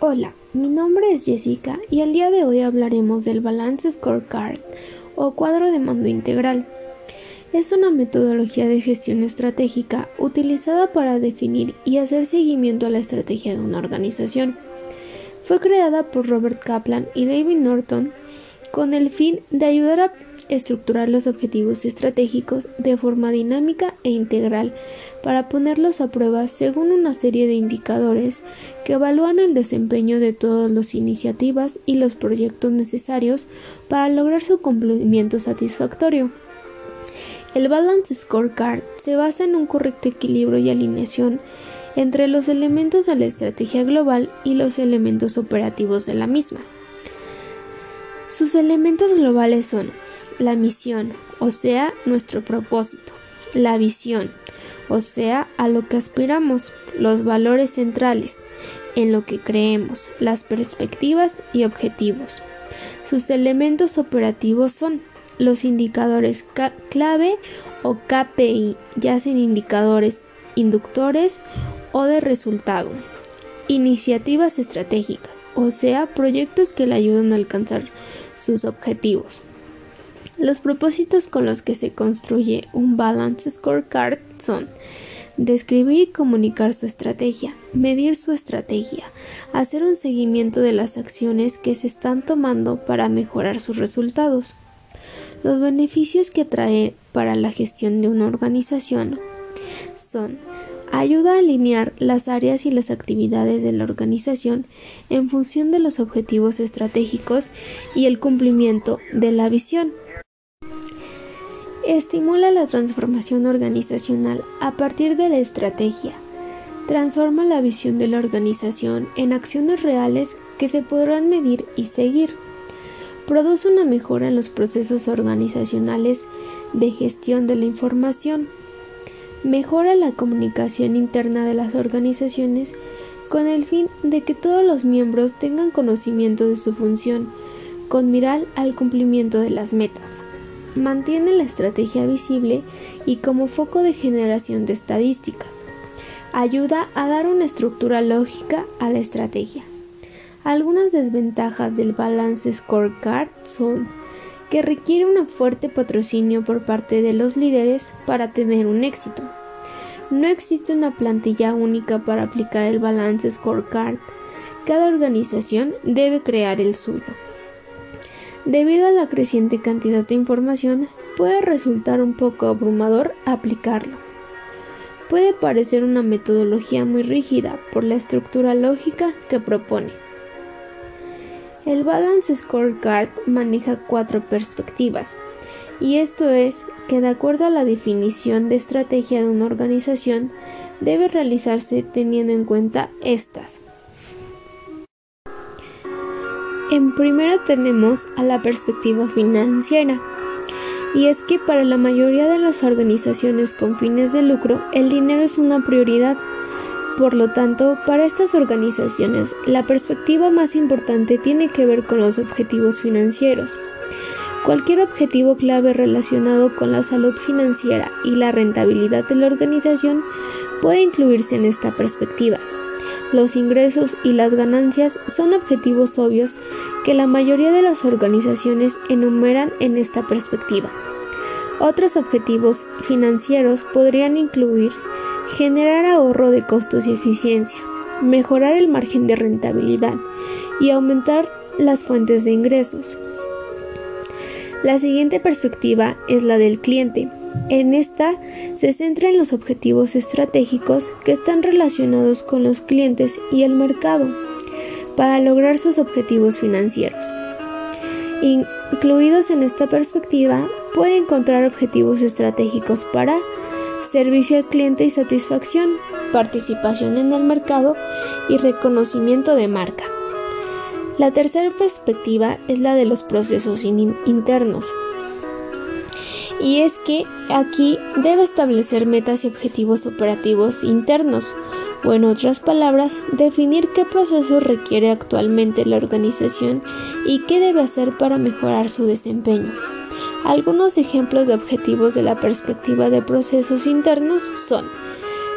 Hola, mi nombre es Jessica y el día de hoy hablaremos del Balance Scorecard o cuadro de mando integral. Es una metodología de gestión estratégica utilizada para definir y hacer seguimiento a la estrategia de una organización. Fue creada por Robert Kaplan y David Norton con el fin de ayudar a estructurar los objetivos estratégicos de forma dinámica e integral para ponerlos a prueba según una serie de indicadores que evalúan el desempeño de todas las iniciativas y los proyectos necesarios para lograr su cumplimiento satisfactorio. El Balance Scorecard se basa en un correcto equilibrio y alineación entre los elementos de la estrategia global y los elementos operativos de la misma. Sus elementos globales son la misión, o sea, nuestro propósito, la visión, o sea, a lo que aspiramos, los valores centrales, en lo que creemos, las perspectivas y objetivos. Sus elementos operativos son los indicadores clave o KPI, ya sean indicadores inductores o de resultado. Iniciativas estratégicas, o sea, proyectos que le ayudan a alcanzar sus objetivos. Los propósitos con los que se construye un Balance Scorecard son describir y comunicar su estrategia, medir su estrategia, hacer un seguimiento de las acciones que se están tomando para mejorar sus resultados. Los beneficios que trae para la gestión de una organización son ayuda a alinear las áreas y las actividades de la organización en función de los objetivos estratégicos y el cumplimiento de la visión Estimula la transformación organizacional a partir de la estrategia. Transforma la visión de la organización en acciones reales que se podrán medir y seguir. Produce una mejora en los procesos organizacionales de gestión de la información. Mejora la comunicación interna de las organizaciones con el fin de que todos los miembros tengan conocimiento de su función, con mirar al cumplimiento de las metas mantiene la estrategia visible y como foco de generación de estadísticas. Ayuda a dar una estructura lógica a la estrategia. Algunas desventajas del Balance Scorecard son que requiere un fuerte patrocinio por parte de los líderes para tener un éxito. No existe una plantilla única para aplicar el Balance Scorecard. Cada organización debe crear el suyo. Debido a la creciente cantidad de información, puede resultar un poco abrumador aplicarlo. Puede parecer una metodología muy rígida por la estructura lógica que propone. El Balance Scorecard maneja cuatro perspectivas, y esto es que de acuerdo a la definición de estrategia de una organización, debe realizarse teniendo en cuenta estas. En primero tenemos a la perspectiva financiera. Y es que para la mayoría de las organizaciones con fines de lucro, el dinero es una prioridad. Por lo tanto, para estas organizaciones, la perspectiva más importante tiene que ver con los objetivos financieros. Cualquier objetivo clave relacionado con la salud financiera y la rentabilidad de la organización puede incluirse en esta perspectiva. Los ingresos y las ganancias son objetivos obvios que la mayoría de las organizaciones enumeran en esta perspectiva. Otros objetivos financieros podrían incluir generar ahorro de costos y eficiencia, mejorar el margen de rentabilidad y aumentar las fuentes de ingresos. La siguiente perspectiva es la del cliente, en esta se centra en los objetivos estratégicos que están relacionados con los clientes y el mercado para lograr sus objetivos financieros. Incluidos en esta perspectiva, puede encontrar objetivos estratégicos para servicio al cliente y satisfacción, participación en el mercado y reconocimiento de marca. La tercera perspectiva es la de los procesos internos, y es que aquí debe establecer metas y objetivos operativos internos, o en otras palabras, definir qué proceso requiere actualmente la organización y qué debe hacer para mejorar su desempeño. Algunos ejemplos de objetivos de la perspectiva de procesos internos son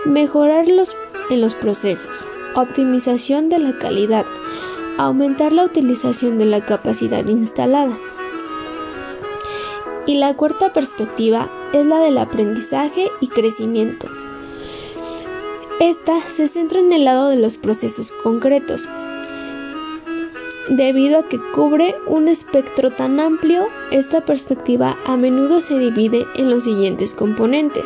mejorarlos en los procesos, optimización de la calidad, aumentar la utilización de la capacidad instalada. Y la cuarta perspectiva es la del aprendizaje y crecimiento. Esta se centra en el lado de los procesos concretos, Debido a que cubre un espectro tan amplio, esta perspectiva a menudo se divide en los siguientes componentes.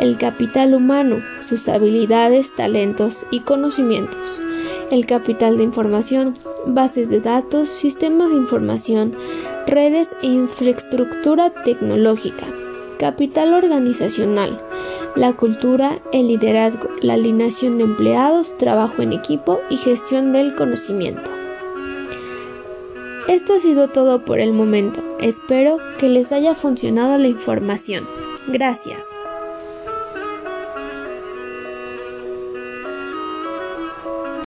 El capital humano, sus habilidades, talentos y conocimientos. El capital de información, bases de datos, sistemas de información, redes e infraestructura tecnológica. Capital organizacional, la cultura, el liderazgo, la alineación de empleados, trabajo en equipo y gestión del conocimiento. Esto ha sido todo por el momento. Espero que les haya funcionado la información. Gracias.